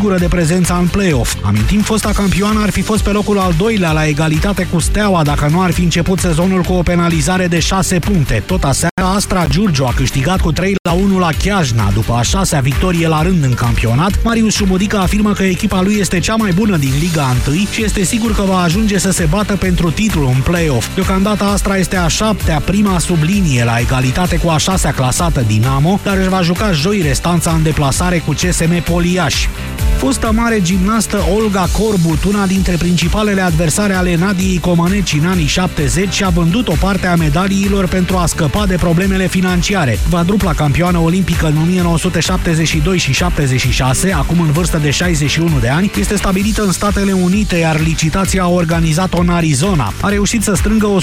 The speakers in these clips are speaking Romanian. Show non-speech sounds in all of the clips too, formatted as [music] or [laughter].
sigură de prezența în play-off. Amintim, fosta campioană ar fi fost pe locul al doilea la egalitate cu Steaua dacă nu ar fi început sezonul cu o penalizare de 6 puncte. Tot aseară, Astra Giurgiu a câștigat cu 3 la 1 la Chiajna, după a șasea victorie la rând în campionat. Marius Șumudică afirmă că echipa lui este cea mai bună din Liga 1 și este sigur că va ajunge să se bată pentru titlu în play-off. Deocamdată Astra este a șaptea, prima sublinie la egalitate cu a șasea clasată Dinamo, dar își va juca joi restanța în deplasare cu CSM Poliaș. Fosta mare gimnastă Olga Corbut, una dintre principalele adversare ale Nadiei Comăneci în anii 70, a vândut o parte a medaliilor pentru a scăpa de problemele financiare. Vadrupla campioană olimpică în 1972 și 76, acum în vârstă de 61 de ani, este stabilită în Statele Unite, iar licitația a organizat-o în Arizona. A reușit să strângă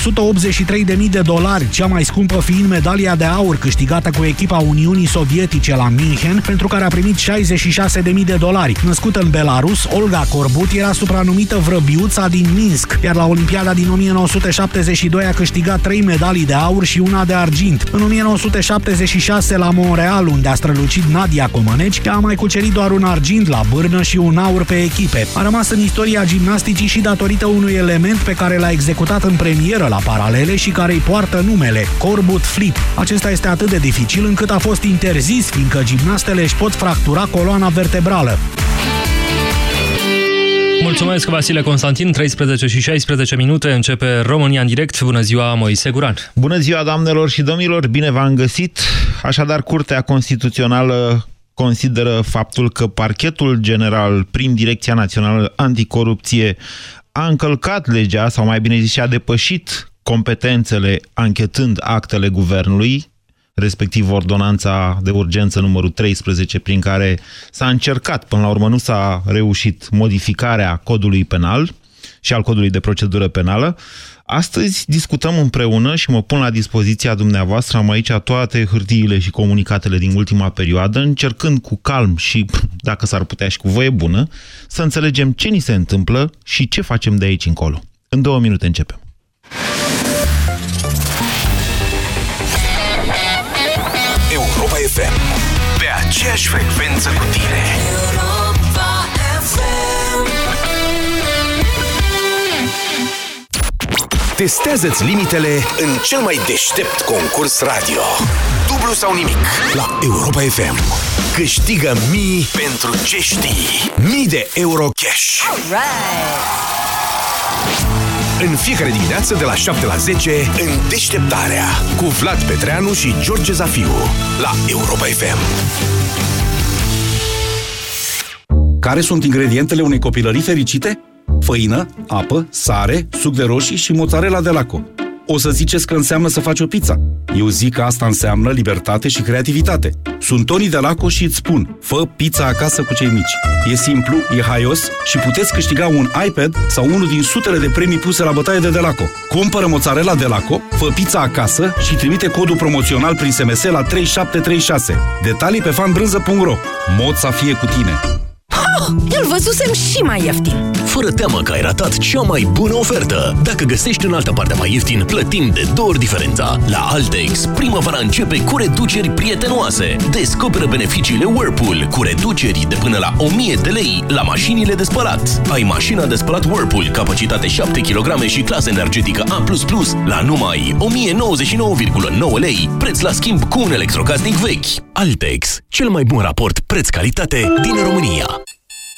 183.000 de dolari, cea mai scumpă fiind medalia de aur câștigată cu echipa Uniunii Sovietice la München, pentru care a primit 66.000 de dolari. Născută în Belarus, Olga Corbut era supranumită Vrăbiuța din Minsk, iar la Olimpiada din 1972 a câștigat 3 medalii de aur și una de argint. În 1976 la Montreal, unde a strălucit Nadia Comăneci, ea a mai cucerit doar un argint la bârnă și un aur pe echipe. A rămas în istoria gimnasticii și datorită unui element pe care l-a executat în premieră la paralele și care îi poartă numele, Corbut Flip. Acesta este atât de dificil încât a fost interzis, fiindcă gimnastele își pot fractura coloana vertebrală. Mulțumesc, Vasile Constantin. 13 și 16 minute începe România în direct. Bună ziua, Moise Guran. Bună ziua, doamnelor și domnilor. Bine v-am găsit. Așadar, Curtea Constituțională consideră faptul că parchetul general prin Direcția Națională Anticorupție a încălcat legea, sau mai bine zis, și a depășit competențele anchetând actele guvernului, respectiv ordonanța de urgență numărul 13, prin care s-a încercat, până la urmă nu s-a reușit, modificarea codului penal și al codului de procedură penală. Astăzi discutăm împreună și mă pun la dispoziția dumneavoastră, am aici toate hârtiile și comunicatele din ultima perioadă, încercând cu calm și, dacă s-ar putea și cu voie bună, să înțelegem ce ni se întâmplă și ce facem de aici încolo. În două minute începem. FM. Pe aceeași frecvență cu tine. Testează-ți limitele în cel mai deștept concurs radio. Dublu sau nimic la Europa FM. Câștigă mii pentru ce știi. Mii de euro cash. În fiecare dimineață de la 7 la 10 în deșteptarea cu Vlad Petreanu și George Zafiu la Europa FM. Care sunt ingredientele unei copilării fericite? Făină, apă, sare, suc de roșii și mozzarella de laco. O să ziceți că înseamnă să faci o pizza. Eu zic că asta înseamnă libertate și creativitate. Sunt Toni de Laco și îți spun, fă pizza acasă cu cei mici. E simplu, e haios și puteți câștiga un iPad sau unul din sutele de premii puse la bătaie de Delaco. Cumpără mozzarella de Laco, fă pizza acasă și trimite codul promoțional prin SMS la 3736. Detalii pe fanbrânză.ro Mod să fie cu tine! Îl văzusem și mai ieftin. Fără teamă că ai ratat cea mai bună ofertă. Dacă găsești în altă parte mai ieftin, plătim de două ori diferența. La Altex, primăvara începe cu reduceri prietenoase. Descoperă beneficiile Whirlpool cu reduceri de până la 1000 de lei la mașinile de spălat. Ai mașina de spălat Whirlpool, capacitate 7 kg și clasă energetică A++ la numai 1099,9 lei, preț la schimb cu un electrocasnic vechi. Altex, cel mai bun raport preț-calitate din România.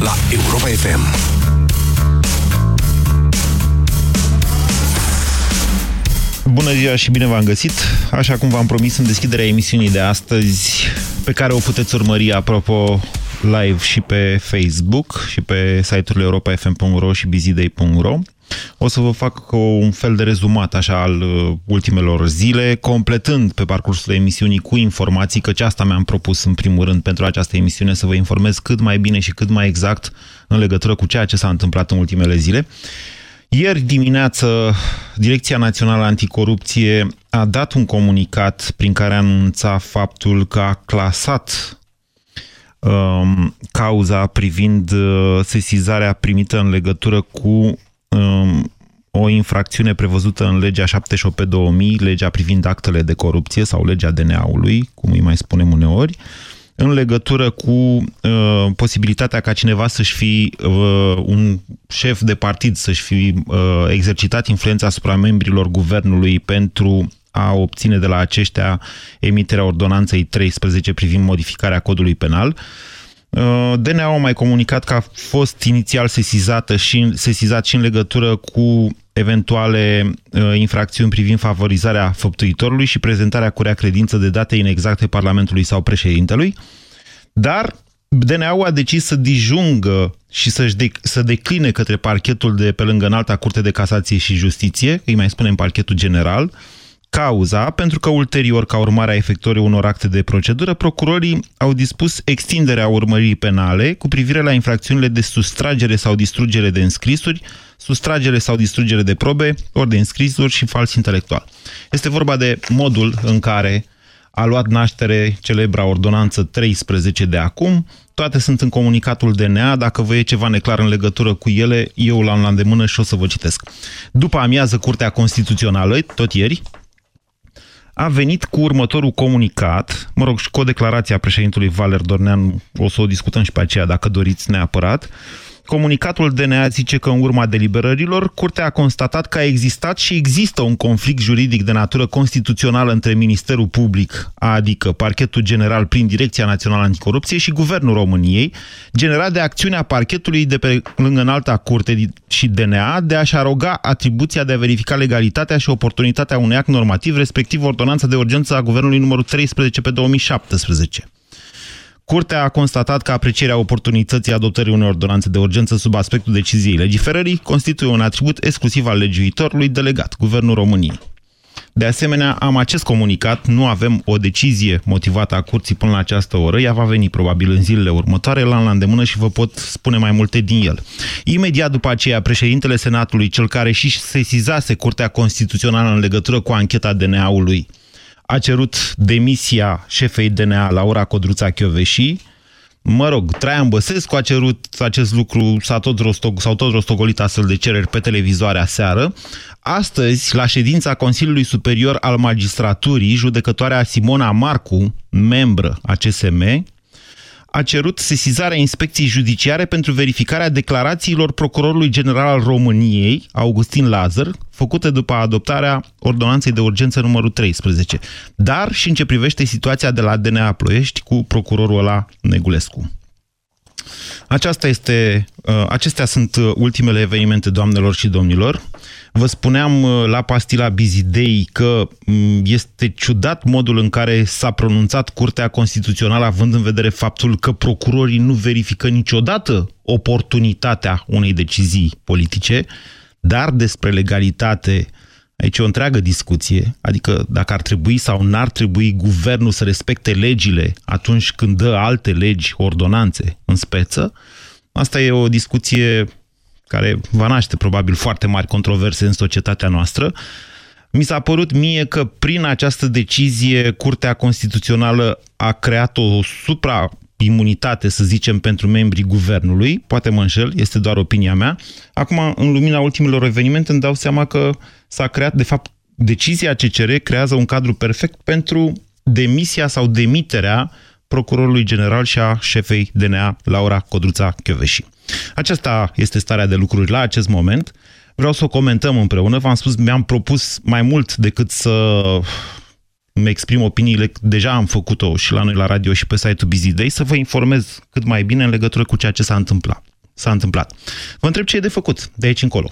la Europa FM. Bună ziua și bine v-am găsit! Așa cum v-am promis în deschiderea emisiunii de astăzi, pe care o puteți urmări, apropo, live și pe Facebook și pe site-urile europa.fm.ro și bizidei.ro. O să vă fac un fel de rezumat așa al uh, ultimelor zile, completând pe parcursul emisiunii cu informații, căci asta mi-am propus în primul rând pentru această emisiune, să vă informez cât mai bine și cât mai exact în legătură cu ceea ce s-a întâmplat în ultimele zile. Ieri dimineață, Direcția Națională Anticorupție a dat un comunicat prin care anunța faptul că a clasat um, cauza privind uh, sesizarea primită în legătură cu um, o infracțiune prevăzută în legea 78 pe 2000, legea privind actele de corupție sau legea DNA-ului, cum îi mai spunem uneori, în legătură cu uh, posibilitatea ca cineva să-și fi uh, un șef de partid, să-și fi uh, exercitat influența asupra membrilor guvernului pentru a obține de la aceștia emiterea ordonanței 13 privind modificarea codului penal. Uh, Uh, DNA a mai comunicat că a fost inițial sesizată și, sesizat și în legătură cu eventuale uh, infracțiuni privind favorizarea făptuitorului și prezentarea cu rea credință de date inexacte Parlamentului sau președintelui, dar DNA-ul a decis să dijungă și să, de să decline către parchetul de pe lângă înalta Curte de Casație și Justiție, îi mai spunem parchetul general, cauza, pentru că ulterior, ca urmare a efectuării unor acte de procedură, procurorii au dispus extinderea urmării penale cu privire la infracțiunile de sustragere sau distrugere de înscrisuri, sustragere sau distrugere de probe, ori de înscrisuri și fals intelectual. Este vorba de modul în care a luat naștere celebra ordonanță 13 de acum. Toate sunt în comunicatul DNA. Dacă vă e ceva neclar în legătură cu ele, eu l-am la îndemână și o să vă citesc. După amiază, Curtea Constituțională, tot ieri, a venit cu următorul comunicat, mă rog, și cu o declarație a președintelui Valer Dornean, o să o discutăm și pe aceea dacă doriți neapărat, Comunicatul DNA zice că în urma deliberărilor, Curtea a constatat că a existat și există un conflict juridic de natură constituțională între Ministerul Public, adică Parchetul General prin Direcția Națională Anticorupție și Guvernul României, generat de acțiunea parchetului de pe lângă înalta curte și DNA de a-și aroga atribuția de a verifica legalitatea și oportunitatea unui act normativ, respectiv ordonanța de urgență a Guvernului numărul 13 pe 2017. Curtea a constatat că aprecierea oportunității adoptării unei ordonanțe de urgență sub aspectul deciziei legiferării constituie un atribut exclusiv al legiuitorului delegat, Guvernul României. De asemenea, am acest comunicat, nu avem o decizie motivată a curții până la această oră, ea va veni probabil în zilele următoare, la la îndemână și vă pot spune mai multe din el. Imediat după aceea, președintele Senatului, cel care și sesizase Curtea Constituțională în legătură cu ancheta DNA-ului, a cerut demisia șefei DNA Laura Codruța Chioveși. Mă rog, Traian Băsescu a cerut acest lucru, s-au tot, rostog, tot rostogolit astfel de cereri pe televizoare aseară. Astăzi, la ședința Consiliului Superior al Magistraturii, judecătoarea Simona Marcu, membră a CSM, a cerut sesizarea inspecției judiciare pentru verificarea declarațiilor Procurorului General al României, Augustin Lazar, făcute după adoptarea ordonanței de urgență numărul 13, dar și în ce privește situația de la DNA Ploiești cu procurorul ăla Negulescu. Aceasta este, uh, acestea sunt uh, ultimele evenimente, doamnelor și domnilor. Vă spuneam uh, la pastila Bizidei că mm, este ciudat modul în care s-a pronunțat Curtea Constituțională având în vedere faptul că procurorii nu verifică niciodată oportunitatea unei decizii politice, dar despre legalitate Aici e o întreagă discuție, adică dacă ar trebui sau n-ar trebui guvernul să respecte legile atunci când dă alte legi, ordonanțe în speță, asta e o discuție care va naște probabil foarte mari controverse în societatea noastră. Mi s-a părut mie că prin această decizie Curtea Constituțională a creat o supra imunitate, să zicem, pentru membrii guvernului, poate mă înșel, este doar opinia mea. Acum, în lumina ultimilor evenimente, îmi dau seama că s-a creat, de fapt, decizia CCR creează un cadru perfect pentru demisia sau demiterea procurorului general și a șefei DNA, Laura Codruța Chioveși. Aceasta este starea de lucruri la acest moment. Vreau să o comentăm împreună. V-am spus, mi-am propus mai mult decât să îmi exprim opiniile, deja am făcut-o și la noi la radio și pe site-ul Busy Day, să vă informez cât mai bine în legătură cu ceea ce s-a întâmplat. S-a întâmplat. Vă întreb ce e de făcut de aici încolo.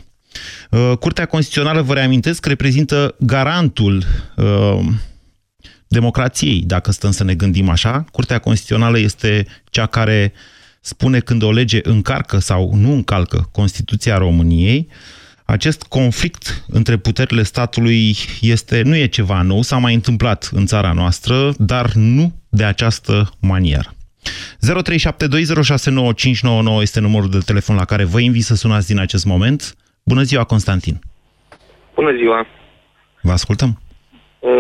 Uh, Curtea Constituțională, vă reamintesc, reprezintă garantul uh, democrației, dacă stăm să ne gândim așa. Curtea Constituțională este cea care spune când o lege încarcă sau nu încalcă Constituția României, acest conflict între puterile statului este, nu e ceva nou, s-a mai întâmplat în țara noastră, dar nu de această manieră. 0372069599 este numărul de telefon la care vă invit să sunați din acest moment. Bună ziua, Constantin! Bună ziua! Vă ascultăm! Uh,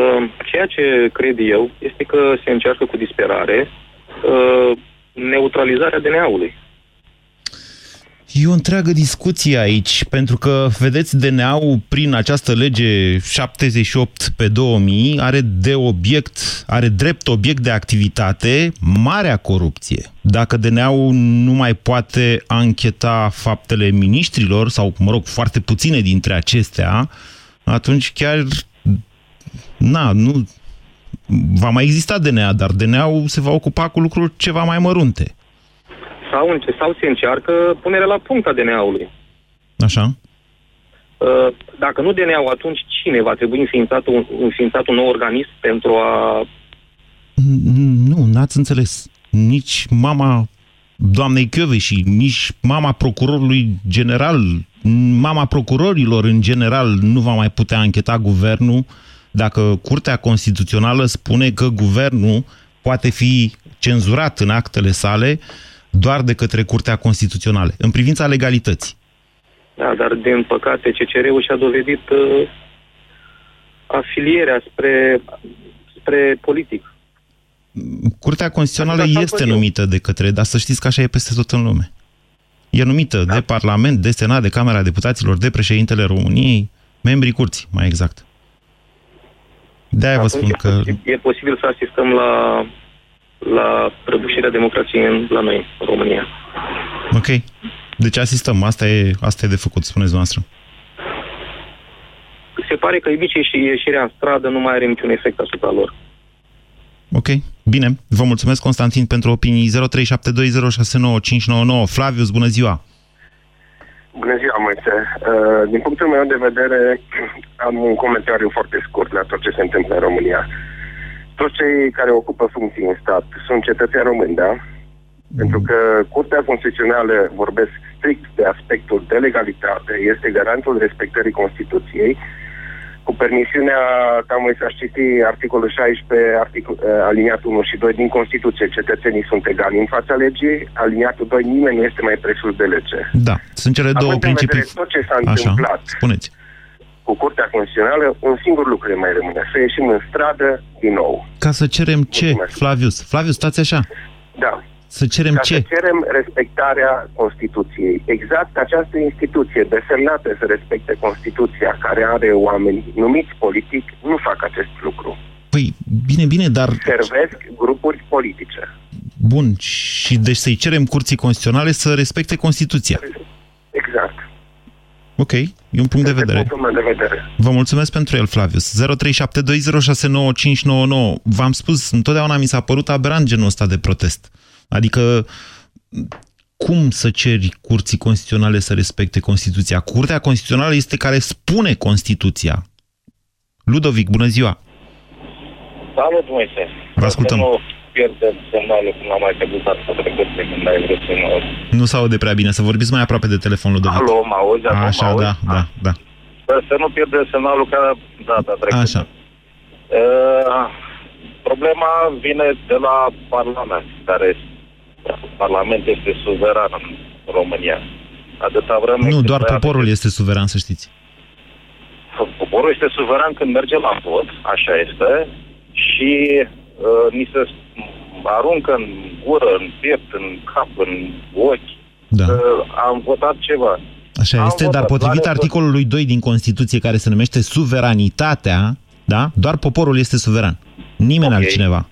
ceea ce cred eu este că se încearcă cu disperare uh, neutralizarea DNA-ului. E o întreagă discuție aici, pentru că, vedeți, DNA-ul prin această lege 78 pe 2000 are de obiect, are drept obiect de activitate marea corupție. Dacă DNA-ul nu mai poate ancheta faptele miniștrilor, sau, mă rog, foarte puține dintre acestea, atunci chiar, na, nu, va mai exista DNA, dar DNA-ul se va ocupa cu lucruri ceva mai mărunte sau, sau se încearcă punerea la punct a DNA-ului. Așa. Uh, dacă nu DNA-ul, atunci cine va trebui înființat un, înființat un nou organism pentru a... Nu, n-ați înțeles. Nici mama doamnei și nici mama procurorului general, mama procurorilor în general nu va mai putea încheta guvernul dacă Curtea Constituțională spune că guvernul poate fi cenzurat în actele sale doar de către Curtea Constituțională, în privința legalității. Da, dar din păcate CCR-ul și-a dovedit uh, afilierea spre, spre politic. Curtea Constituțională Asta este numită de către, dar să știți că așa e peste tot în lume. E numită da. de Parlament, de Senat, de Camera Deputaților, de președintele României, membrii curții, mai exact. De-aia vă spun că... E posibil să asistăm la la prăbușirea democrației în, la noi, în România. Ok. Deci asistăm. Asta e, asta e de făcut, spuneți noastră. Se pare că nici și ieșirea în stradă nu mai are niciun efect asupra lor. Ok, bine. Vă mulțumesc, Constantin, pentru opinii. 0372069599. Flavius, bună ziua! Bună ziua, Moise. Uh, din punctul meu de vedere, am un comentariu foarte scurt la tot ce se întâmplă în România toți cei care ocupă funcții în stat sunt cetățeni români, da? Mm. Pentru că Curtea Constituțională vorbesc strict de aspectul de legalitate, este garantul respectării Constituției. Cu permisiunea ca mai să citi articolul 16, articol, uh, aliniatul 1 și 2 din Constituție, cetățenii sunt egali în fața legii, aliniatul 2, nimeni nu este mai presus de lege. Da, sunt cele două principii. Tot ce s-a întâmplat Așa, spuneți cu Curtea Constituțională, un singur lucru ne mai rămâne, să ieșim în stradă din nou. Ca să cerem ce, Mulțumesc. Flavius? Flavius, stați așa. Da. Să cerem Ca ce? să cerem respectarea Constituției. Exact această instituție desemnată să respecte Constituția, care are oameni numiți politic, nu fac acest lucru. Păi, bine, bine, dar... Servesc grupuri politice. Bun, și deci să-i cerem curții constituționale să respecte Constituția. Exact. Ok, e un punct de vedere. de vedere. Vă mulțumesc pentru el, Flavius. 0372069599. V-am spus, întotdeauna mi s-a părut aberant genul ăsta de protest. Adică, cum să ceri curții constituționale să respecte Constituția? Curtea Constituțională este care spune Constituția. Ludovic, bună ziua! Salut, Moise! Vă ascultăm! Pierdem semnalul cum am mai pierdut data trecută când ai vrut să mă Nu se aude prea bine, să vorbiți mai aproape de telefonul Ludovic. Alo, mă auzi? Acum Așa, auzi? da, da, da. Sper să nu pierdem semnalul ca data trecută. Așa. Uh, problema vine de la Parlament, care Parlament este suveran în România. Atâta vreme nu, doar poporul este suveran, să știți. Poporul este suveran când merge la vot, așa este, și uh, ni se aruncă în gură, în piept, în cap, în ochi, da. că am votat ceva. Așa am este, votat, dar potrivit articolului 2 din Constituție, care se numește suveranitatea, da? doar poporul este suveran. Nimeni okay. altcineva.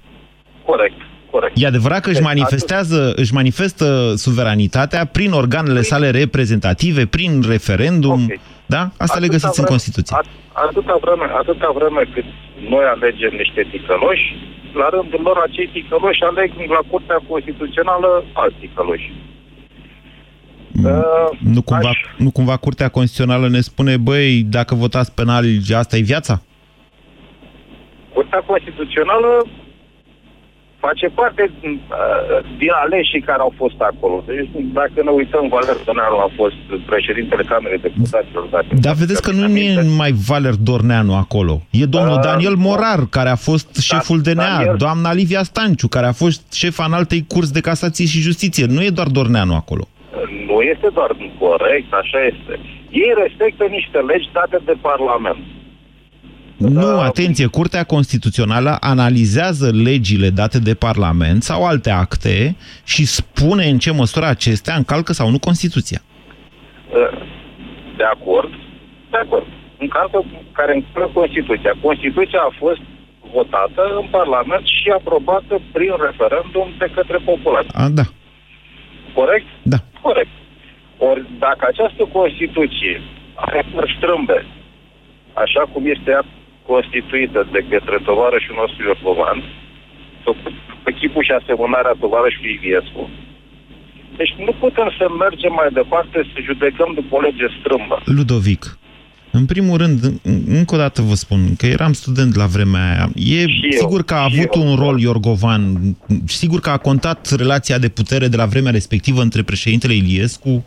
Corect. Corect. E adevărat că își manifestează, își manifestă suveranitatea prin organele sale reprezentative, prin referendum, okay. da? Asta atâta le găsiți vreme, în Constituție. At, atâta, vreme, atâta vreme cât noi alegem niște ticăloși, la rândul lor acei ticăloși aleg la Curtea Constituțională alți ticăloși. Mm. Uh, nu, cumva, aș... nu cumva Curtea Constituțională ne spune, băi, dacă votați penal, asta e viața? Curtea Constituțională face parte din, uh, din aleșii care au fost acolo. Deci, dacă ne uităm, Valer Doneanu a fost președintele Camerei Deputaților. Dacă Dar vedeți că nu, nu e mai Valer Dorneanu acolo. E domnul Uh, Daniel Morar, care a fost șeful DNA, Daniel- doamna Livia Stanciu, care a fost șef în altei curs de casație și justiție. Nu e doar Dorneanu acolo. Nu este doar corect, așa este. Ei respectă niște legi date de Parlament. Nu, atenție, Curtea Constituțională analizează legile date de Parlament sau alte acte și spune în ce măsură acestea încalcă sau nu Constituția. Uh, De acord? De acord. Încalcă, care încalcă Constituția. Constituția a fost votată în Parlament și aprobată prin referendum de către populație. A, da. Corect? Da. Corect. Ori dacă această Constituție are părți strâmbe, așa cum este ea constituită de către tovarășul nostru Iorgovan, făcut pe chipul și asemănarea tovarășului Iliescu, deci nu putem să mergem mai departe să judecăm după o lege strâmbă. Ludovic, în primul rând, în- încă o dată vă spun că eram student la vremea aia. E eu, sigur că a și avut eu. un rol Iorgovan, sigur că a contat relația de putere de la vremea respectivă între președintele Iliescu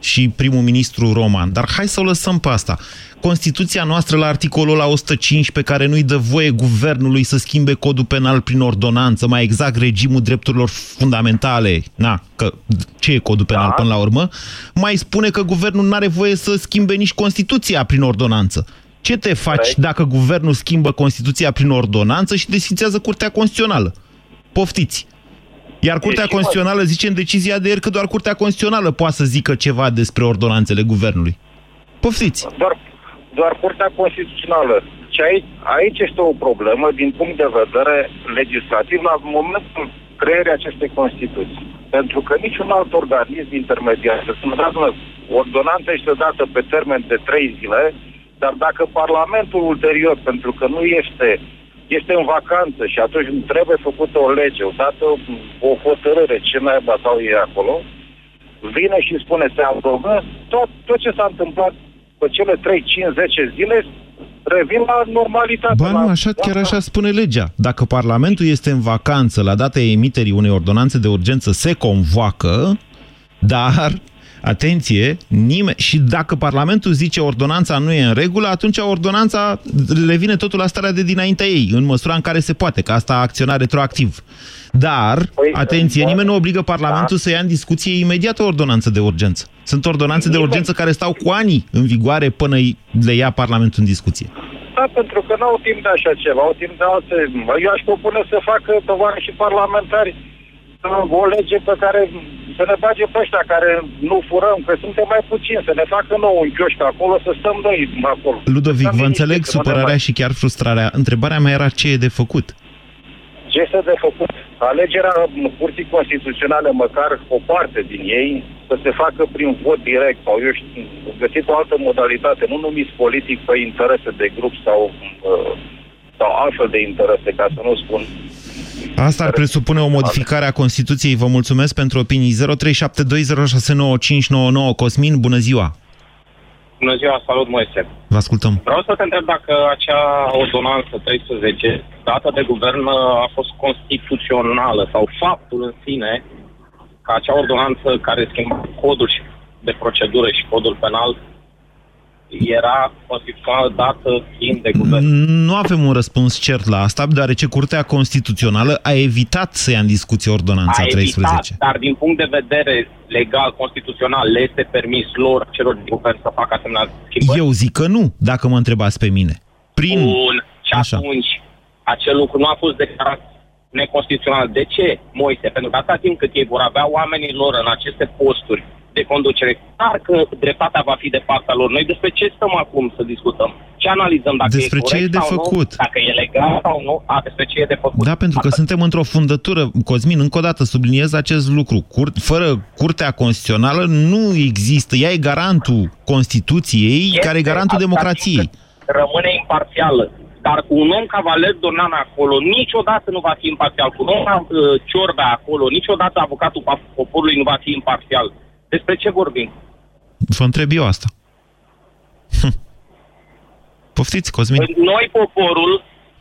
și primul ministru Roman. Dar hai să o lăsăm pe asta. Constituția noastră la articolul la 105 pe care nu-i dă voie guvernului să schimbe codul penal prin ordonanță, mai exact regimul drepturilor fundamentale, na, că ce e codul penal Da. până la urmă, mai spune că guvernul nu are voie să schimbe nici Constituția prin ordonanță. Ce te faci Corect. dacă guvernul schimbă Constituția prin ordonanță și desfințează Curtea Constituțională? Poftiți! Iar Curtea Deci, Constituțională zice în decizia de ieri că doar Curtea Constituțională poate să zică ceva despre ordonanțele guvernului. Poftiți! Doar, doar Curtea Constituțională. Și aici, aici este o problemă din punct de vedere legislativ la momentul creierii acestei Constituții. Pentru că niciun alt organism intermediar, să spună, da, domnule, ordonanța este dată pe termen de trei zile, dar dacă Parlamentul ulterior, pentru că nu este este în vacanță și atunci trebuie făcută o lege, o dată o hotărâre, ce naiba sau e acolo, vine și spune se aprobă, tot, tot ce s-a întâmplat pe cele 3, 5, 10 zile revin la normalitate. Ba nu, la- așa, chiar la- așa spune legea. Dacă Parlamentul este în vacanță la data emiterii unei ordonanțe de urgență, se convoacă, dar, atenție, nimeni, și dacă Parlamentul zice ordonanța nu e în regulă, atunci ordonanța le vine totul la starea de dinaintea ei, în măsura în care se poate, că asta acționa retroactiv. Dar, Păi, atenție, da. nimeni nu obligă Parlamentul să ia în discuție imediat o ordonanță de urgență. Sunt ordonanțe de Nimeni. urgență care stau cu ani în vigoare până le ia Parlamentul în discuție. Da, pentru că nu au timp de așa ceva, au timp de alte... Eu aș propune să facă tovarăși și parlamentari uh, o lege pe care să ne bage pe ăștia care nu furăm, că suntem mai puțini, să ne facă nou un chioșc acolo, să stăm noi acolo. Ludovic, Să vă stăm înțeleg liniștiți, să nu ne supărarea mai- și chiar frustrarea. Întrebarea mea era ce e de făcut. Ce este de făcut? Alegerea Curții Constituționale, măcar o parte din ei, să se facă prin vot direct sau, eu știu, găsit o altă modalitate, nu numiți politic pe interese de grup sau, uh, sau altfel de interese, ca să nu spun. Asta ar presupune o modificare a Constituției. Vă mulțumesc pentru opinii. 0372069599. Cosmin, bună ziua! Bună ziua, salut Moise. Vă ascultăm. Vreau să te întreb dacă acea ordonanță 13 dată de guvern a fost constituțională sau faptul în sine că acea ordonanță care schimba codul și de procedură și codul penal era constituțională dată fiind de guvern. Nu avem un răspuns cert la asta, deoarece Curtea Constituțională a evitat să ia în discuție ordonanța a 13. evitat, dar din punct de vedere legal, constituțional, le este permis lor, celor din guvern, să facă asemenea schimbări? Eu zic că nu, dacă mă întrebați pe mine. Prin... Bun. Și Așa. atunci, acel lucru nu a fost declarat neconstituțional. De ce, Moise? Pentru că atâta timp cât ei vor avea oamenii lor în aceste posturi de conducere, clar că dreptatea va fi de partea lor. Noi despre ce stăm acum să discutăm? Ce analizăm? Dacă Despre e ce corect e de sau făcut. Nu? Dacă e legal sau nu? A, despre ce e de făcut. Da, pentru că Asta- suntem într-o fundătură. Cosmin, încă o dată subliniez acest lucru. Cur fără Curtea Constituțională nu există. Ea e garantul Constituției, Este, care e garantul atâta democrației. timp cât Rămâne imparțială. Dar cu un om ca Valer Dornan acolo, niciodată nu va fi imparțial. Cu un om ca uh, Ciorbea acolo, niciodată avocatul poporului nu va fi imparțial. Despre ce vorbim? Vă întreb eu asta. Hm. Poftiți, Cosmin. Noi, poporul,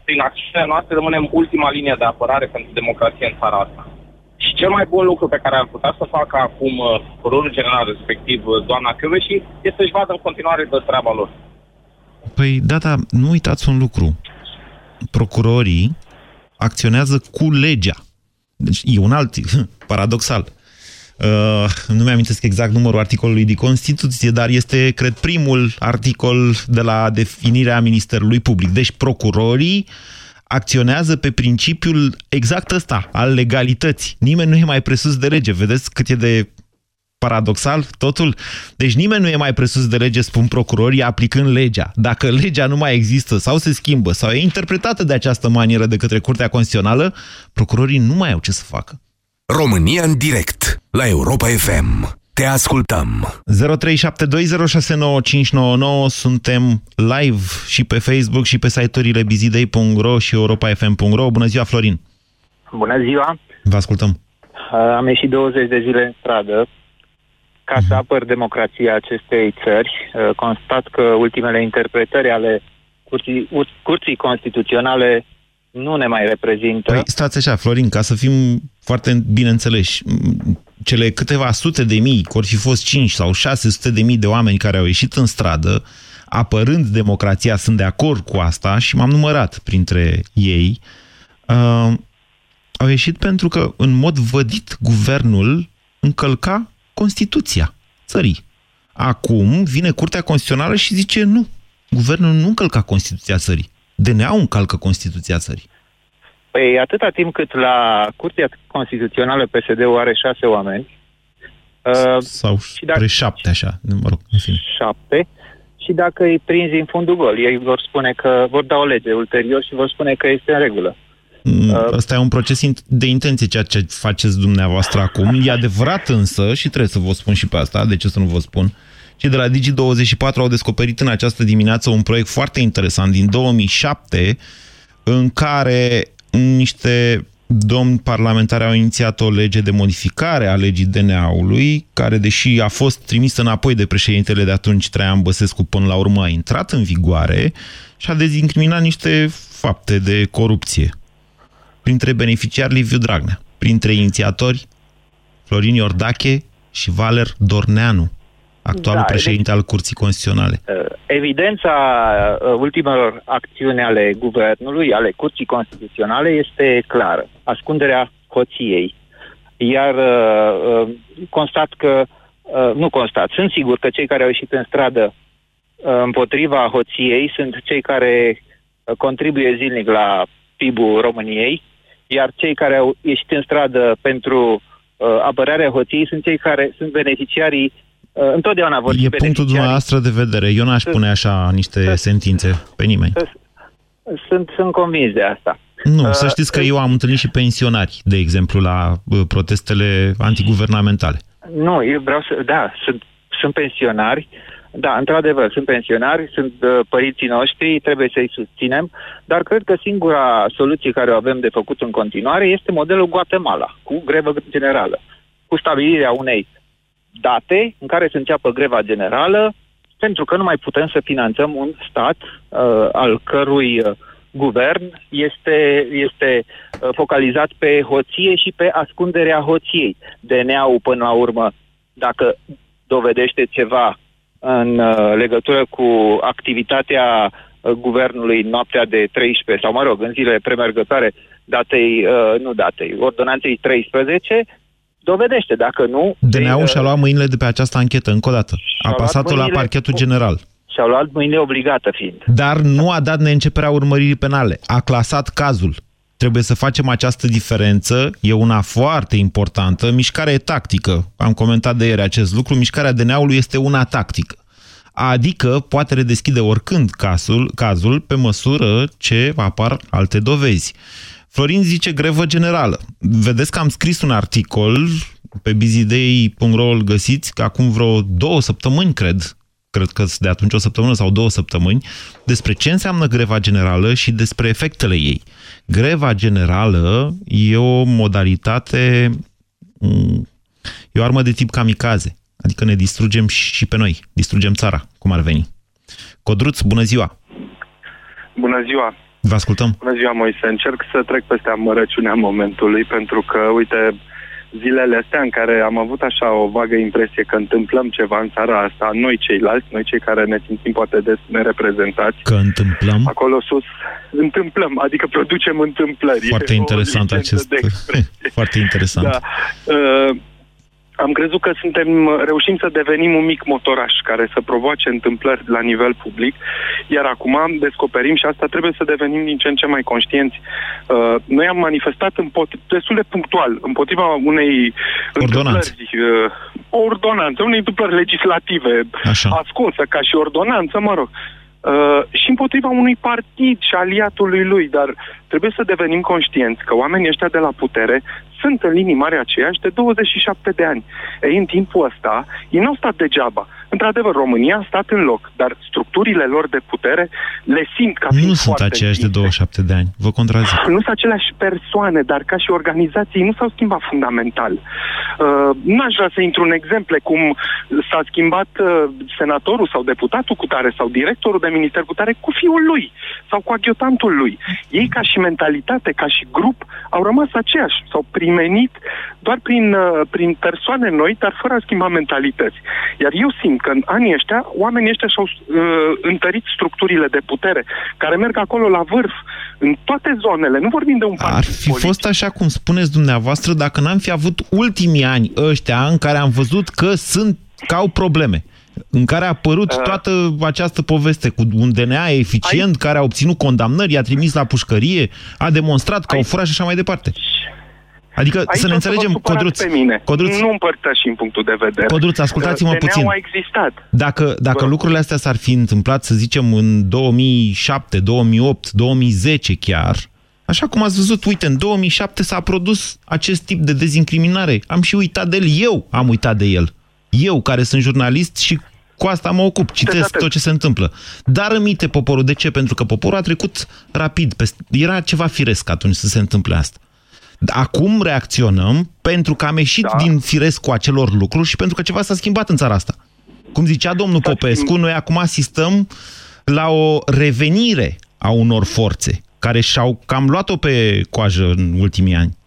prin acțiunile noastre rămânem ultima linie de apărare pentru democrație în țara asta. Și cel mai bun lucru pe care am putea să facă acum uh, procurorul general, respectiv uh, doamna Căveși, este să-și vadă în continuare de treaba lor. Păi, da, da, nu uitați un lucru. Procurorii acționează cu legea. Deci e un alt, [laughs] paradoxal. Uh, nu mi-am exact numărul articolului de Constituție, dar este, cred, primul articol de la definirea Ministerului Public. Deci procurorii acționează pe principiul exact ăsta, al legalității. Nimeni nu e mai presus de lege. Vedeți cât e de paradoxal totul? Deci nimeni nu e mai presus de lege, spun procurorii, aplicând legea. Dacă legea nu mai există sau se schimbă sau e interpretată de această manieră de către Curtea Constituțională, procurorii nu mai au ce să facă. România în direct la Europa FM. Te ascultăm. 0372069599 suntem live și pe Facebook și pe site-urile bizidei.ro și europafm.ro. Bună ziua, Florin! Bună ziua! Vă ascultăm! Am ieșit 20 de zile în stradă ca să apăr democrația acestei țări. Constat că ultimele interpretări ale curții, curții constituționale nu ne mai reprezintă. Păi, stați așa, Florin, ca să fim foarte bine înțeleși, cele câteva sute de mii, ori fi fost 5 sau 600 de mii de oameni care au ieșit în stradă, apărând democrația, sunt de acord cu asta și m-am numărat printre ei, uh, au ieșit pentru că, în mod vădit, guvernul încălca Constituția țării. Acum vine Curtea Constituțională și zice nu, guvernul nu încălca Constituția țării. DNA-ul încalcă Constituția țării. Păi atâta timp cât la Curtea Constituțională PSD-ul are șase oameni. Uh, Sau și dacă, șapte, așa, mă rog, în fine. Șapte. Și dacă îi prinzi în fundul gol, ei vor spune că vor da o lege ulterior și vor spune că este în regulă. Asta mm, uh, e un proces de intenție, ceea ce faceți dumneavoastră acum. E adevărat însă, și trebuie să vă spun și pe asta, de ce să nu vă spun, cei de la Digi24 au descoperit în această dimineață un proiect foarte interesant din 2007 în care niște domni parlamentari au inițiat o lege de modificare a legii DNA-ului, care, deși a fost trimisă înapoi de președintele de atunci, Traian Băsescu, până la urmă a intrat în vigoare și a dezincriminat niște fapte de corupție. Printre beneficiari Liviu Dragnea, printre inițiatori Florin Iordache și Valer Dorneanu actualul da, președinte al Curții Constituționale. Uh, evidența uh, ultimelor acțiuni ale guvernului, ale Curții Constituționale, este clară. Ascunderea hoției. Iar uh, constat că, nu constat, sunt sigur că cei care au ieșit în stradă împotriva hoției sunt cei care contribuie zilnic la PIB-ul României, iar cei care au ieșit în stradă pentru apărarea hoției sunt cei care sunt beneficiarii Uh, întotdeauna vor E punctul dumneavoastră de vedere. Eu n-aș pune așa niște sentințe pe nimeni. Sunt, sunt convins de asta. Nu, uh, să știți că eu am întâlnit și pensionari, de exemplu, la uh, protestele antiguvernamentale. Nu, eu vreau să... Da, sunt, sunt pensionari, da, într-adevăr, sunt pensionari, sunt uh, părinții noștri, trebuie să-i susținem, dar cred că singura soluție care o avem de făcut în continuare este modelul Guatemala, cu grevă generală, cu stabilirea unei date în care să înceapă greva generală, pentru că nu mai putem să finanțăm un stat uh, al cărui uh, guvern este, este uh, focalizat pe hoție și pe ascunderea hoției. DNA-ul, până la urmă, dacă dovedește ceva în uh, legătură cu activitatea uh, guvernului noaptea de 13, sau mă rog, în zilele premergătoare datei, uh, nu datei, ordonanței 13, dovedește. Dacă nu... DNA-ul și-a luat mâinile de pe această anchetă, încă o dată. A pasat-o la parchetul general. Și-au luat mâinile obligată fiind. Dar nu a dat neînceperea urmăririi penale. A clasat cazul. Trebuie să facem această diferență, e una foarte importantă. Mișcarea e tactică. Am comentat de ieri acest lucru. Mișcarea DNA-ului este una tactică. Adică poate redeschide oricând cazul, cazul pe măsură ce apar alte dovezi. Florin zice grevă generală. Vedeți că am scris un articol pe bizidei.ro îl găsiți, că acum vreo două săptămâni, cred, cred că de atunci o săptămână sau două săptămâni, despre ce înseamnă greva generală și despre efectele ei. Greva generală e o modalitate, mm, e o armă de tip kamikaze, adică ne distrugem și pe noi, distrugem țara, cum ar veni. Codruț, bună ziua! Bună ziua! Vă ascultăm. Bună ziua, Moise. Încerc să trec peste amărăciunea momentului, pentru că, uite, zilele astea în care am avut așa o vagă impresie că întâmplăm ceva în țara asta, noi ceilalți, noi cei care ne simțim poate des nereprezentați. Că întâmplăm? Acolo sus întâmplăm, adică producem întâmplări. Foarte E o interesant licență acest... de [laughs] expresie. Foarte interesant. Da. Uh, am crezut că suntem, reușim să devenim un mic motoraș care să provoace întâmplări la nivel public, iar acum descoperim și asta trebuie să devenim din ce în ce mai conștienți. Uh, noi am manifestat împot- destul de punctual împotriva unei Ordonanțe. întâmplări, uh, o ordonanță, unei întâmplări legislative Așa. ascunsă ca și ordonanță, mă rog. Uh, și împotriva unui partid și aliatului lui, dar trebuie să devenim conștienți că oamenii ăștia de la putere sunt în linii mari aceiași de 27 de ani. Ei, în timpul ăsta, ei n-au stat degeaba. Într-adevăr, România a stat în loc, dar structurile lor de putere le simt ca fiind Nu sunt foarte aceiași de întinse. 27 de ani. Vă contrazic. Nu sunt aceleași persoane, dar ca și organizații nu s-au schimbat fundamental. Uh, n-aș vrea să intru în exemple cum s-a schimbat uh, senatorul sau deputatul cu tare sau directorul de minister cu tare cu fiul lui sau cu aghiotantul lui. Ei ca și mentalitate, ca și grup, au rămas aceiași. S-au primenit doar prin, uh, prin persoane noi, dar fără a schimba mentalități. Iar eu simt că în anii ăștia, oamenii ăștia și-au uh, întărit structurile de putere, care merg acolo la vârf, în toate zonele. Nu vorbim de un partid Ar fi fost așa cum spuneți dumneavoastră dacă n-am fi avut ultimii ani ăștia în care am văzut că sunt că au probleme în care a apărut Uh. toată această poveste cu un DNA eficient care a obținut condamnări, i-a trimis la pușcărie, a demonstrat că au furat și așa mai departe. Adică Aici să ne o să vă înțelegem, supărați Codruț, pe mine. Codruț, Nu împărtășim punctul de vedere. Codruț, ascultați-mă Uh, puțin. DNA-ul a existat. Dacă, dacă lucrurile astea s-ar fi întâmplat, să zicem, în 2007, 2008, 2010 chiar, așa cum ați văzut, uite, în 2007 s-a produs acest tip de dezincriminare. Am și uitat de el. Eu am uitat de el. Eu, care sunt jurnalist și cu asta mă ocup, citesc tot ce se întâmplă. Dar rămite poporul. De ce? Pentru că poporul a trecut rapid. Peste... Era ceva firesc atunci să se întâmple asta. Acum reacționăm pentru că am ieșit da. din firescul acelor lucruri și pentru că ceva s-a schimbat în țara asta. Cum zicea domnul Popescu, noi acum asistăm la o revenire a unor forțe care și-au cam luat-o pe coajă în ultimii ani.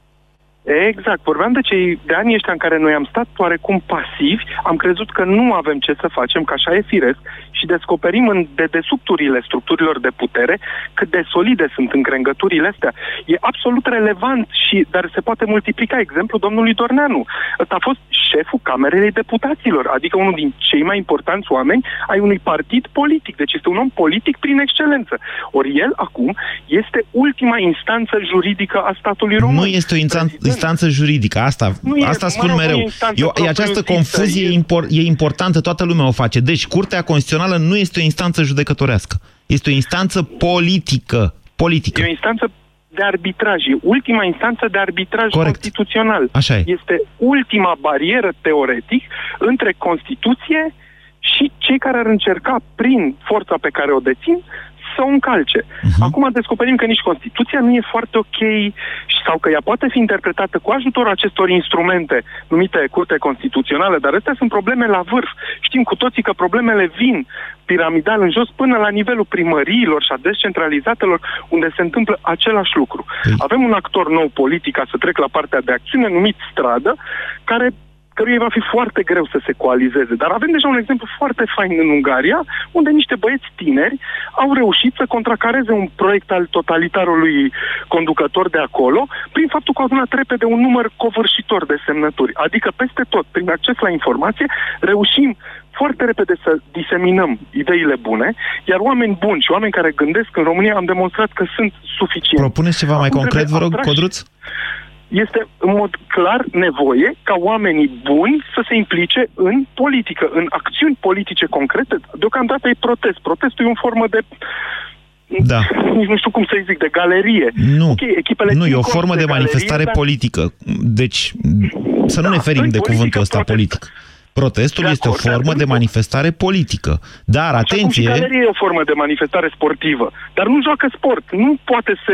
Exact. Vorbeam de cei de ani ăștia în care noi am stat oarecum pasivi, am crezut că nu avem ce să facem, că așa e firesc, și descoperim în dedesubturile structurilor de putere cât de solide sunt încrengăturile astea. E absolut relevant, și, dar se poate multiplica exemplul domnului Dorneanu. Ăsta a fost șeful Camerei Deputaților, adică unul din cei mai importanți oameni ai unui partid politic. Deci este un om politic prin excelență. Ori el acum este ultima instanță juridică a statului român. Nu este o instanță, instanță juridică, asta, Nu e, asta mă spun rog, nu e mereu. instanță Eu, această propriu-zisă, confuzie e- e... Impor, e importantă, toată lumea o face. Deci, Curtea Constituțională nu este o instanță judecătorească. Este o instanță politică. Politică. E o instanță de arbitraj, e ultima instanță de arbitraj Corect. constituțional. Așa e. Este ultima barieră teoretic între Constituție și cei care ar încerca prin forța pe care o dețin să o încalce. Uh-huh. Acum descoperim că nici Constituția nu e foarte ok și- sau că ea poate fi interpretată cu ajutorul acestor instrumente numite Curte Constituțională, dar astea sunt probleme la vârf. Știm cu toții că problemele vin piramidal în jos până la nivelul primăriilor și a descentralizatelor unde se întâmplă același lucru. Avem un actor nou politic, ca să trec la partea de acțiune, numit stradă, care căruia va fi foarte greu să se coalizeze. Dar avem deja un exemplu foarte fain în Ungaria, unde niște băieți tineri au reușit să contracareze un proiect al totalitarului conducător de acolo, prin faptul că au adunat repede un număr covârșitor de semnături. Adică peste tot, prin acces la informație, reușim foarte repede să diseminăm ideile bune, iar oameni buni și oameni care gândesc în România am demonstrat că sunt suficienți. Propuneți ceva mai Acum concret, vă trebuie rog, atrași- Codruț? Este în mod clar nevoie ca oamenii buni să se implice în politică, în acțiuni politice concrete. Deocamdată e protest. Protestul e o formă de Da. [laughs] nici nu știu cum să zic, de galerie. Nu, Ok, echipele nu țin e o cont formă de, galerie, manifestare dar- politică. Deci, să nu Da, ne ferim în de politică, cuvântul ăsta protest. politic. Protestul De este o acord, dar formă în- de manifestare politică. Dar, Așa cum și atenție, galerie e o formă de manifestare sportivă, dar nu joacă sport, nu poate să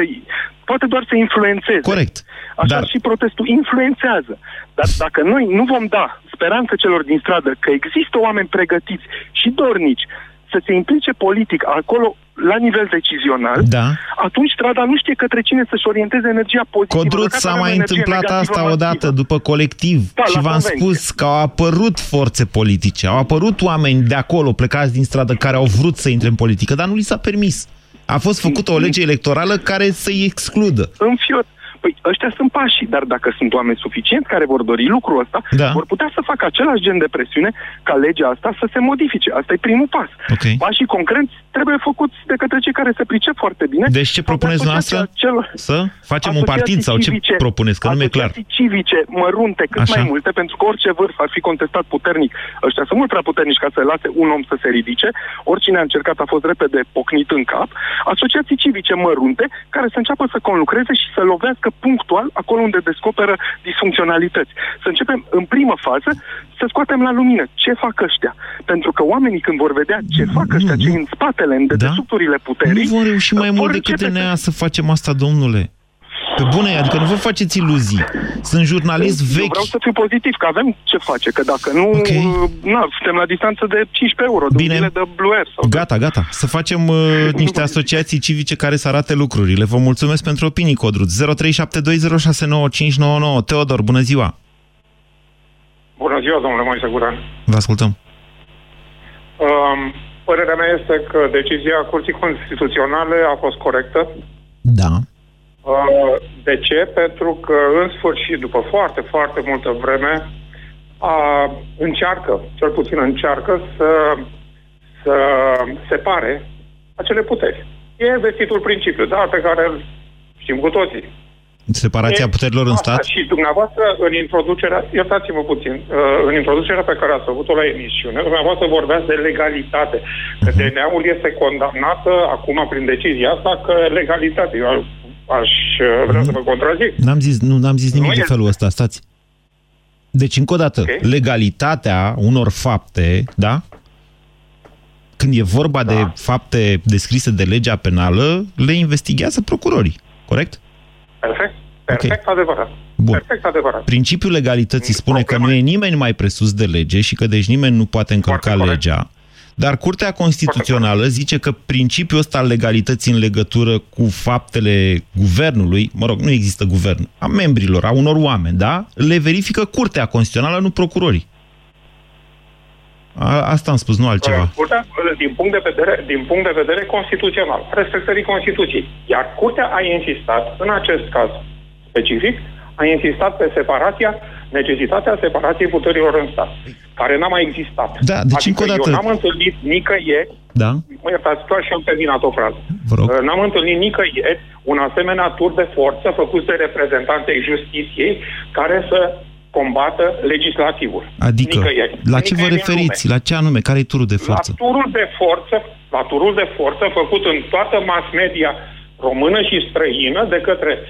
poate doar să influențeze. Corect. Așa Dar- și protestul influențează. Dar dacă noi nu vom da speranță celor din stradă că există oameni pregătiți și dornici să se implice politic acolo la nivel decizional, Da. atunci strada nu știe către cine să-și orienteze energia pozitivă. Codruț Dacă s-a avem mai energie întâmplat negativă asta masivă. odată după colectiv Da, și la v-am convenție. spus că au apărut forțe politice, au apărut oameni de acolo plecați din stradă care au vrut să intre în politică, dar nu li s-a permis. A fost făcută o lege electorală care să-i excludă. Înfior. Păi ăștia sunt pașii, dar dacă sunt oameni suficienți care vor dori lucrul ăsta, Da. vor putea să facă același gen de presiune ca legea asta să se modifice. Asta e primul pas. Ok. Pașii concreți trebuie făcuți de către cei care se pricep foarte bine. Deci ce sau de propuneți asociația noastră? Celor... Să facem un partid sau ce Asociații propuneți? Că nu mi-e clar. Asociații civice mărunte, cât Așa. mai multe, pentru că orice vârf ar fi contestat puternic. Ăștia sunt mult prea puternici ca să lase un om să se ridice. Oricine a încercat a fost repede pocnit în cap. Asociații civice mărunte care să înceapă să conlucreze și să lovească punctual acolo unde descoperă disfuncționalități. Să începem în primă fază să scoatem la lumină ce fac ăștia. Pentru că oamenii când vor vedea ce fac ăștia, ce în spatele, în dedesubturile puterii, Nu vom reuși mai vor mult decât începe să- DNA să facem asta, domnule. Pe bune, adică nu vă faceți iluzii. Sunt jurnalist Eu vechi. vreau să fiu pozitiv, că avem ce face, că dacă nu, Ok. na, suntem la distanță de 15 euro, de Bine. Bine. de Blue Air. Sau Gata, gata. Să facem uh, [laughs] niște asociații civice care să arate lucrurile. Vă mulțumesc pentru opinii, Codruț. 0372069599. Teodor, bună ziua! Bună ziua, domnule Moise Guran. Vă ascultăm. Um, părerea mea este că decizia Curții Constituționale a fost corectă. Da. Uh, de ce? Pentru că, în sfârșit, după foarte, foarte multă vreme, a, încearcă, cel puțin încearcă, să, să separe acele puteri. E vestitul principiu, da, pe care îl știm cu toții. Separația E puterilor în asta stat? Și dumneavoastră, în introducerea, iertați-mă puțin, uh, în introducerea pe care ați făcut-o la emisiune, dumneavoastră vorbeați de legalitate. Că Mhm. DNA-ul este condamnată acum prin decizia asta că legalitate. Eu aș uh, vrea să vă contrazic. N-am zis, nu, n-am zis nimic Nu de este. felul ăsta, stați. Deci, încă o dată, Ok. legalitatea unor fapte, da? Când e vorba Da. de fapte descrise de legea penală, le investigează procurorii, corect? Perfect. Perfect adevărat. Bun. Perfect adevărat. Principiul legalității spune că nu e nimeni mai presus de lege și că deci nimeni nu poate încălca legea. Dar Curtea Constituțională zice că principiul ăsta al legalității în legătură cu faptele guvernului, mă rog, nu există guvern, a membrilor, a unor oameni, da? Le verifică Curtea Constituțională, nu procurorii. A, asta am spus, nu altceva. Curtea, din punct, de vedere, din punct de vedere constituțional, respectării Constituției. Iar Curtea a insistat, în acest caz specific, a insistat pe separația, necesitatea separației puterilor în stat, care n-a mai existat. Da, deci adică încă o dată- eu n-am întâlnit nicăieri, Da? mă iertați, doar și am terminat o frază. Vă rog. Uh, N-am întâlnit nicăieri un asemenea tur de forță făcut de reprezentantei justiției care să combată legislativul. Adică, Nicăieri. la ce vă Nicăieri în referiți? lume. La ce anume? Care e turul de forță? La turul de forță, la turul de forță făcut în toată mass media română și străină de către uh,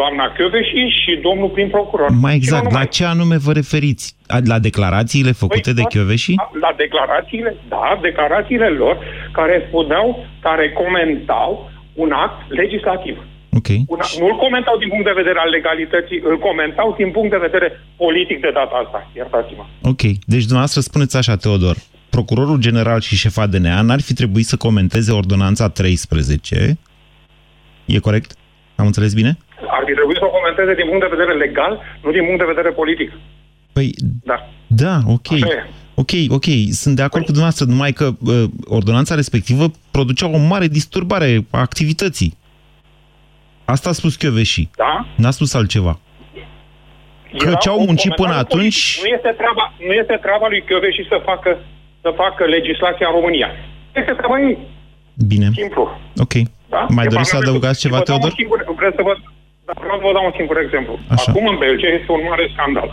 doamna Chioveși și domnul prim procuror. Mai Și nu exact, la numai. ce anume vă referiți? A- La declarațiile făcute de Păi, Chioveși? La declarațiile, da, declarațiile lor care spuneau, care comentau un act legislativ. Ok. Una, nu-l comentau din punct de vedere al legalității, îl comentau din punct de vedere politic de data asta. Iertați-mă. Ok, deci dumneavoastră spuneți așa, Teodor, procurorul general și șefa DNA n-ar fi trebuit să comenteze ordonanța 13, e corect? Am înțeles bine? Ar fi trebuit să o comenteze din punct de vedere legal, nu din punct de vedere politic. Păi, Da. da, ok. Așa e. Ok, ok, sunt de acord cu dumneavoastră, numai că uh, ordonanța respectivă producea o mare disturbare a activității. Asta a spus Chioveși. Da? N-a spus altceva. Că Era ce-au un muncit până comentariu atunci... politic. Nu este treaba, nu este treaba lui Chioveși să facă, să facă legislația în România. Este treaba ei. Bine. Simplu. Ok. Da? Mai E doriți să Parlamentul. adăugați ceva, Vă dau un Teodor? Singur, vreau să vă, da, vreau să vă dau un singur exemplu. Așa. Acum în Belgia este un mare scandal.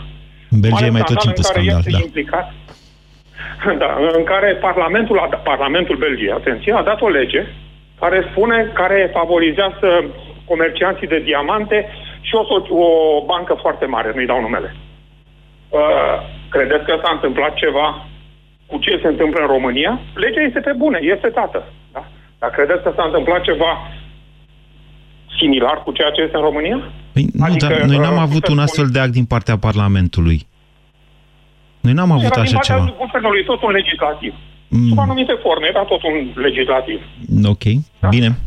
În Belgia e mare mai tot timpul în care scandal, este da. implicat [laughs] da, în care Parlamentul, a, Parlamentul Belgiei, atenție, a dat o lege care spune, care favorizează comercianții de diamante și o, so- o bancă foarte mare, nu-i dau numele. Uh, credeți că s-a întâmplat ceva cu ce se întâmplă în România? Legea este pe bune, este dată. Da? Dar credeți că s-a întâmplat ceva similar cu ceea ce este în România? Păi, nu, Adică, dar noi n-am uh, avut să un spun- astfel de act din partea Parlamentului. Noi n-am avut Era din așa partea ceva. guvernului tot un legislativ. mm. sub anumite forme, era tot un legislativ. Ok, da? bine.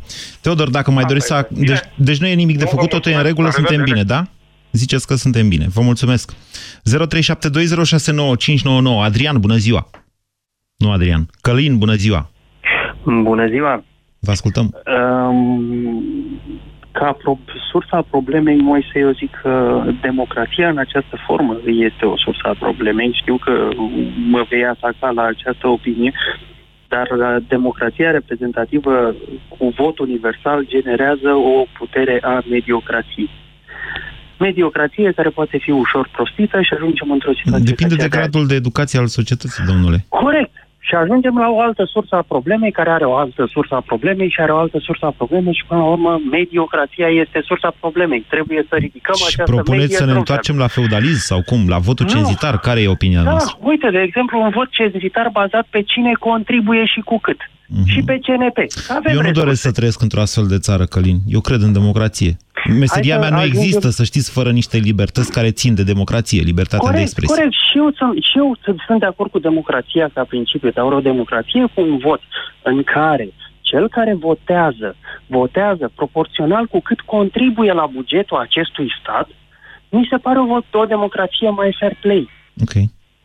Teodor, dacă mai doriți să... Deci, deci nu e nimic de nu făcut, totul e în regulă, suntem bine, da? Ziceți că suntem bine. Vă mulțumesc. 0372069599. Adrian, bună ziua! Nu Adrian. Călin, bună ziua! Bună ziua! Vă ascultăm. Um, ca pro- sursa problemei, Moise, eu zic că democrația în această formă este o sursă a problemei. Știu că mă vei ataca la această opinie, dar democrația reprezentativă cu vot universal generează o putere a mediocrației. Mediocrație care poate fi ușor prostită și ajungem într-o situație... Depinde de gradul de educație al societății, domnule. Corect. Și ajungem la o altă sursă a problemei, care are o altă sursă a problemei și are o altă sursă a problemei și, până la urmă, mediocrația este sursa problemei. Trebuie să ridicăm și această propuneți să ne întoarcem la feudalism sau cum? La votul nu. cenzitar? Care e opinia da, noastră? uite, de exemplu, un vot cenzitar bazat pe cine contribuie și cu cât. Mm-hmm. Și pe CNP. Avem Eu nu doresc să trăiesc într-o astfel de țară, Călin. Eu cred în democrație. Meseria mea nu ajungem... există, să știți, fără niște libertăți care țin de democrație, libertatea corect, de expresie. Corect, și eu, sunt, și eu sunt de acord cu democrația ca principiu, dar o democrație cu un vot în care cel care votează, votează proporțional cu cât contribuie la bugetul acestui stat, mi se pare o, o democrație mai fair play. Ok.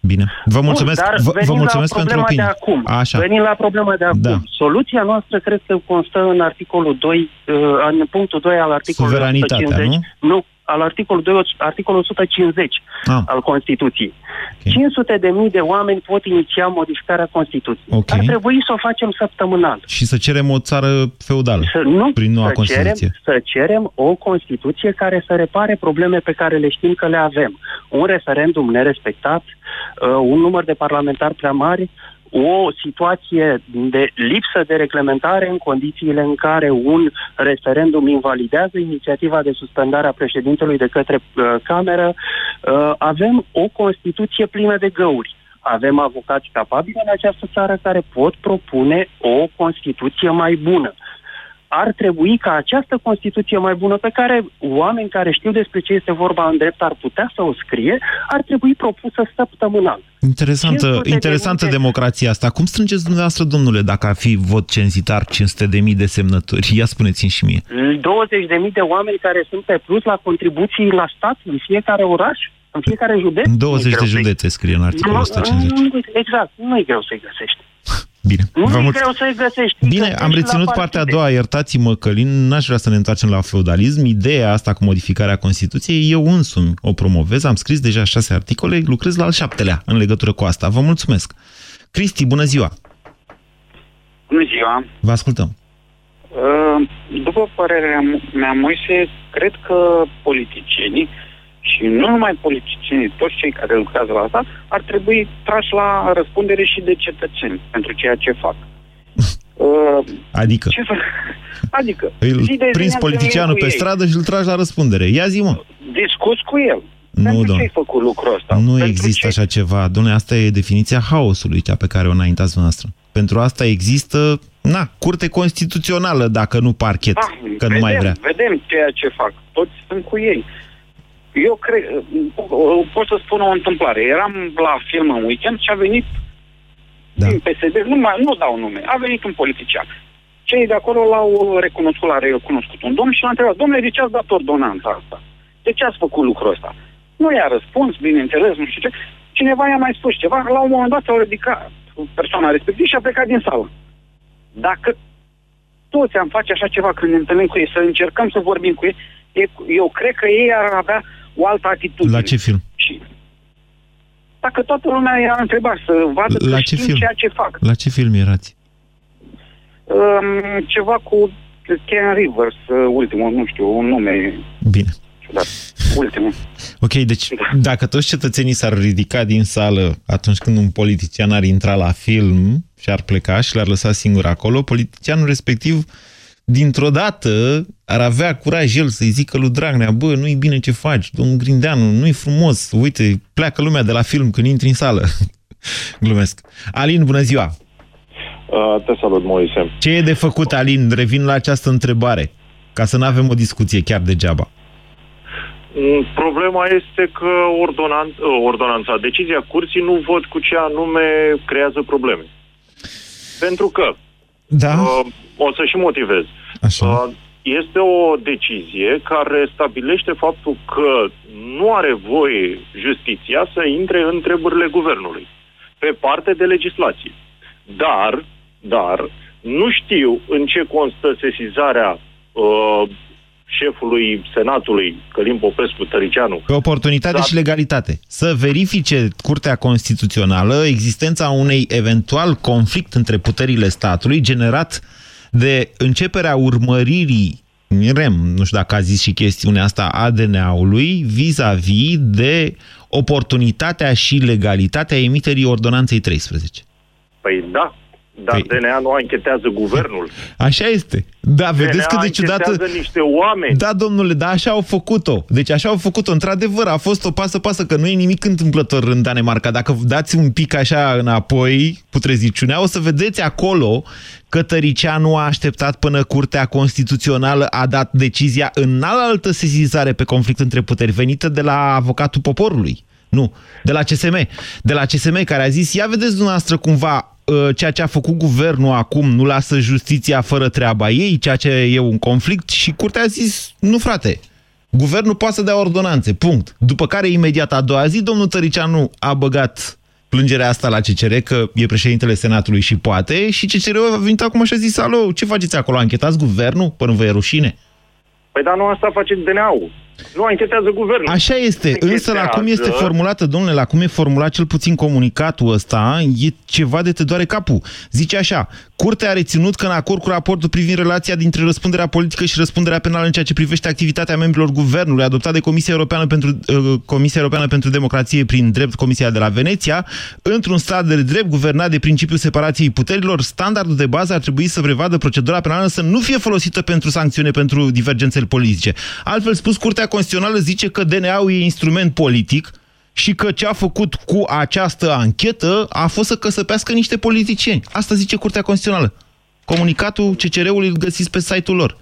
Bine. Vă mulțumesc, Bun, dar vă, vă mulțumesc la pentru opinie. De acum. Așa. Venim la problema de acum. Da. Soluția noastră cred că constă în articolul 2, uh, în punctul 2 al articolului Suveranitatea, 150. nu? Nu, al articolului 2, articolul 150 ah. al Constituției. Okay. 500 de mii de oameni pot iniția modificarea Constituției. Okay. Ar trebui să o facem săptămânal. Și să cerem o țară feudală să, nu, prin noua să Constituție. Cerem, să cerem o Constituție care să repare probleme pe care le știm că le avem. Un referendum nerespectat, uh, un număr de parlamentari prea mari, o situație de lipsă de reglementare în condițiile în care un referendum invalidează inițiativa de suspendare a președintelui de către uh, Cameră, uh, avem o Constituție plină de găuri. Avem avocați capabili în această țară care pot propune o Constituție mai bună ar trebui ca această Constituție mai bună, pe care oameni care știu despre ce este vorba în drept ar putea să o scrie, ar trebui propusă săptămânal. Interesantă, interesantă de democrația asta. Cum strângeți dumneavoastră, domnule, dacă ar fi vot cenzitar 500 de mii de semnături? Ia spuneți-mi și mie. 20 de mii de oameni care sunt pe plus la contribuții la stat în fiecare oraș? În fiecare județ? 20 de județe scrie în articolul 150. Exact, nu e greu să-i găsești. Bine. Nu Vă e mulț... greu să-i găsești. Bine, am reținut partea a doua, iertați-mă, Călin, n-aș vrea să ne întoarcem la feudalism. Ideea asta cu modificarea Constituției, eu însumi o promovez, am scris deja șase articole, lucrez la al șaptelea în legătură cu asta. Vă mulțumesc. Cristi, bună ziua! Bună ziua! Vă ascultăm. Uh, după părerea mea, Moise, cred că politicienii și nu numai politicienii, toți cei care lucrează la asta, ar trebui trași la răspundere și de cetățeni pentru ceea ce fac. [laughs] Uh, adică? Ce fac? [laughs] Adică, îl prins politicianul pe ei. stradă și îl tragi la răspundere. Ia zi, mă. Discuți cu el. Nu, pentru ce ai făcut lucrul ăsta? Nu pentru există ce? așa ceva. Dom'le, asta e definiția haosului, cea pe care o înaintați noastră. Pentru asta există, na, curte constituțională, dacă nu parchet, Ah, că vedem, nu mai vrea. Vedem ceea ce fac. Toți sunt cu ei. Eu cred, pot să spun o întâmplare. Eram la film în weekend și a venit da. din PSD, nu, mai, nu dau nume, a venit un politician. Cei de acolo l-au recunoscut, l-a recunoscut un domn și l-a întrebat, domnule, de ce ați dat ordonanța asta? De ce ați făcut lucrul ăsta? Nu i-a răspuns, bineînțeles, nu știu ce. Cineva i-a mai spus ceva, la un moment dat s-au ridicat persoana respectivă și a plecat din sală. Dacă toți am face așa ceva când ne întâlnim cu ei, să încercăm să vorbim cu ei, eu cred că ei ar avea o altă atitudine. La ce film? Și dacă toată lumea i-a întrebat să vadă La că ce știu film? ceea ce fac. La ce film erați? Um, ceva cu Ken Rivers, uh, ultimul, nu știu, un nume Bine. ciudat. Ultimul. Ok, deci dacă toți cetățenii s-ar ridica din sală atunci când un politician ar intra la film și ar pleca și l-ar lăsa singur acolo, politicianul respectiv dintr-o dată ar avea curaj el să-i zică lui Dragnea, bă, nu-i bine ce faci, domnul Grindeanu, nu-i frumos, uite, pleacă lumea de la film când intri în sală. [laughs] Glumesc. Alin, bună ziua! Uh, te salut, Moise. Ce e de făcut, Alin? Revin la această întrebare, ca să nu avem o discuție chiar degeaba. Mm, Problema este că ordonanța, ordonanța, decizia curții nu văd cu ce anume creează probleme. Pentru că, da. uh, o să și motivez, Așa. Uh, este o decizie care stabilește faptul că nu are voie justiția să intre în treburile guvernului pe parte de legislație. Dar, dar, nu știu în ce constă sesizarea uh, șefului Senatului, Călim Popescu Tăricianu. Pe oportunitate Da. și legalitate. Să verifice Curtea Constituțională existența unei eventual conflict între puterile statului generat de începerea urmăririi REM, nu știu dacă a zis și chestiunea asta, ADN-ului, vis-a-vis de oportunitatea și legalitatea emiterii ordonanței 13. Păi da, dar Păi- DNA nu anchetează guvernul. Așa este. Da, vedeți că DNA de ciudată... anchetează niște oameni. Da, domnule, da, așa au făcut-o. Deci așa au făcut-o. Într-adevăr, a fost o pasă-pasă, că nu e nimic întâmplător în Danemarca. Dacă dați un pic așa înapoi, putreziciunea, o să vedeți acolo că Tăricianu a așteptat până Curtea Constituțională a dat decizia în altă sesizare pe conflict între puteri, venită de la avocatul poporului. Nu, de la CSM. De la CSM care a zis, ia vedeți dumneavoastră cumva uh, ceea ce a făcut guvernul acum nu lasă justiția fără treaba ei, ceea ce e un conflict și curtea a zis, nu frate, guvernul poate să dea ordonanțe, punct. După care imediat a doua zi, domnul Tăricianu a băgat plângerea asta la CCR, că e președintele Senatului și poate, și CCR-ul a venit acum și a zis, alo, ce faceți acolo, anchetați guvernul până vă e rușine? Păi dar nu asta face DNA-ul. Nu anchetează guvernul. Așa este, însă la cum este Anchetează- formulată, domnule, la cum e formulat cel puțin comunicatul ăsta, e ceva de te doare capul. Zice așa, Curtea a reținut că în acord cu raportul privind relația dintre răspunderea politică și răspunderea penală în ceea ce privește activitatea membrilor guvernului, adoptat de Comisia Europeană pentru, uh, Comisia Europeană pentru Democrație prin drept Comisia de la Veneția, într-un stat de drept guvernat de principiul separației puterilor, standardul de bază ar trebui să prevadă procedura penală să nu fie folosită pentru sancțiune pentru divergențele politice. Altfel spus, Curtea Constituțională zice că DNA-ul e instrument politic și că ce a făcut cu această anchetă a fost să căsăpească niște politicieni. Asta zice Curtea Constituțională. Comunicatul CCR-ului îl găsiți pe site-ul lor.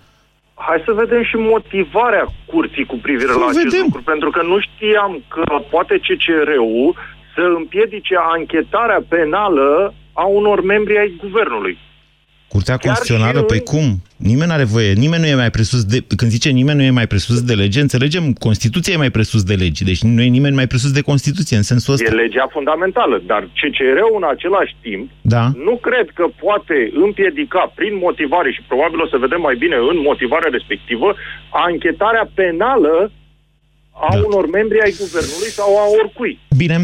Hai să vedem și motivarea curții cu privire Să la acest vedem. lucru, pentru că nu știam că poate CCR-ul să împiedice anchetarea penală a unor membri ai guvernului. Curtea Chiar Constituțională, și în- păi cum? Nimeni nu are voie, nimeni nu e mai presus de... Când zice nimeni nu e mai presus de lege, înțelegem, Constituția e mai presus de legi, deci nu e nimeni mai presus de Constituție, în sensul ăsta. E legea fundamentală, dar CCR-ul în același timp Da. nu cred că poate împiedica prin motivare și probabil o să vedem mai bine în motivarea respectivă anchetarea penală a Da. unor membri ai guvernului sau a oricui. Bine.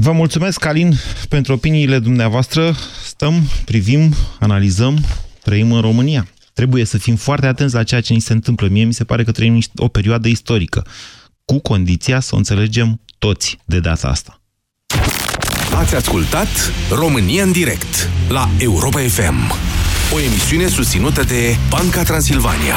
Vă mulțumesc, Alin, pentru opiniile dumneavoastră. Stăm, privim, analizăm, trăim în România. Trebuie să fim foarte atenți la ceea ce ni se întâmplă. Mie mi se pare că trăim niște- o perioadă istorică, cu condiția să o înțelegem toți de data asta. Ați ascultat România în direct la Europa FM. O emisiune susținută de Banca Transilvania.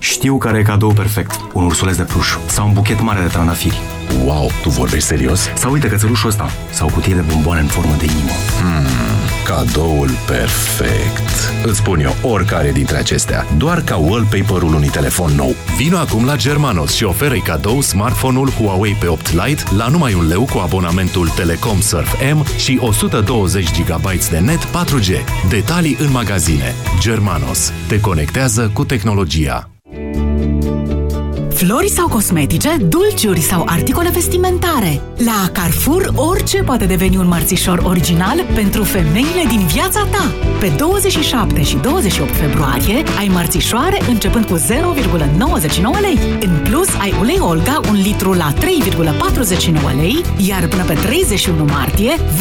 Știu care e cadou perfect. Un ursuleț de pluș sau un buchet mare de trandafiri. Wow, tu vorbești serios? Sau uite cățelușul ăsta sau o cutie de bomboane în formă de inimă. Hmm, cadoul perfect. Îți spun eu oricare dintre acestea, doar ca wallpaper-ul unui telefon nou. Vino acum la Germanos și oferă-i cadou smartphone-ul Huawei P8 Lite la numai un leu cu abonamentul Telecom Surf M și 120 GB de net 4G. Detalii în magazine. Germanos. Te conectează cu tehnologia. Flori sau cosmetice, dulciuri sau articole vestimentare. La Carrefour, orice poate deveni un mărțișor original pentru femeile din viața ta. Pe 27 și 28 februarie ai mărțișoare începând cu 0,99 lei. În plus, ai ulei Olga un litru la 3,49 lei, iar până pe 31 martie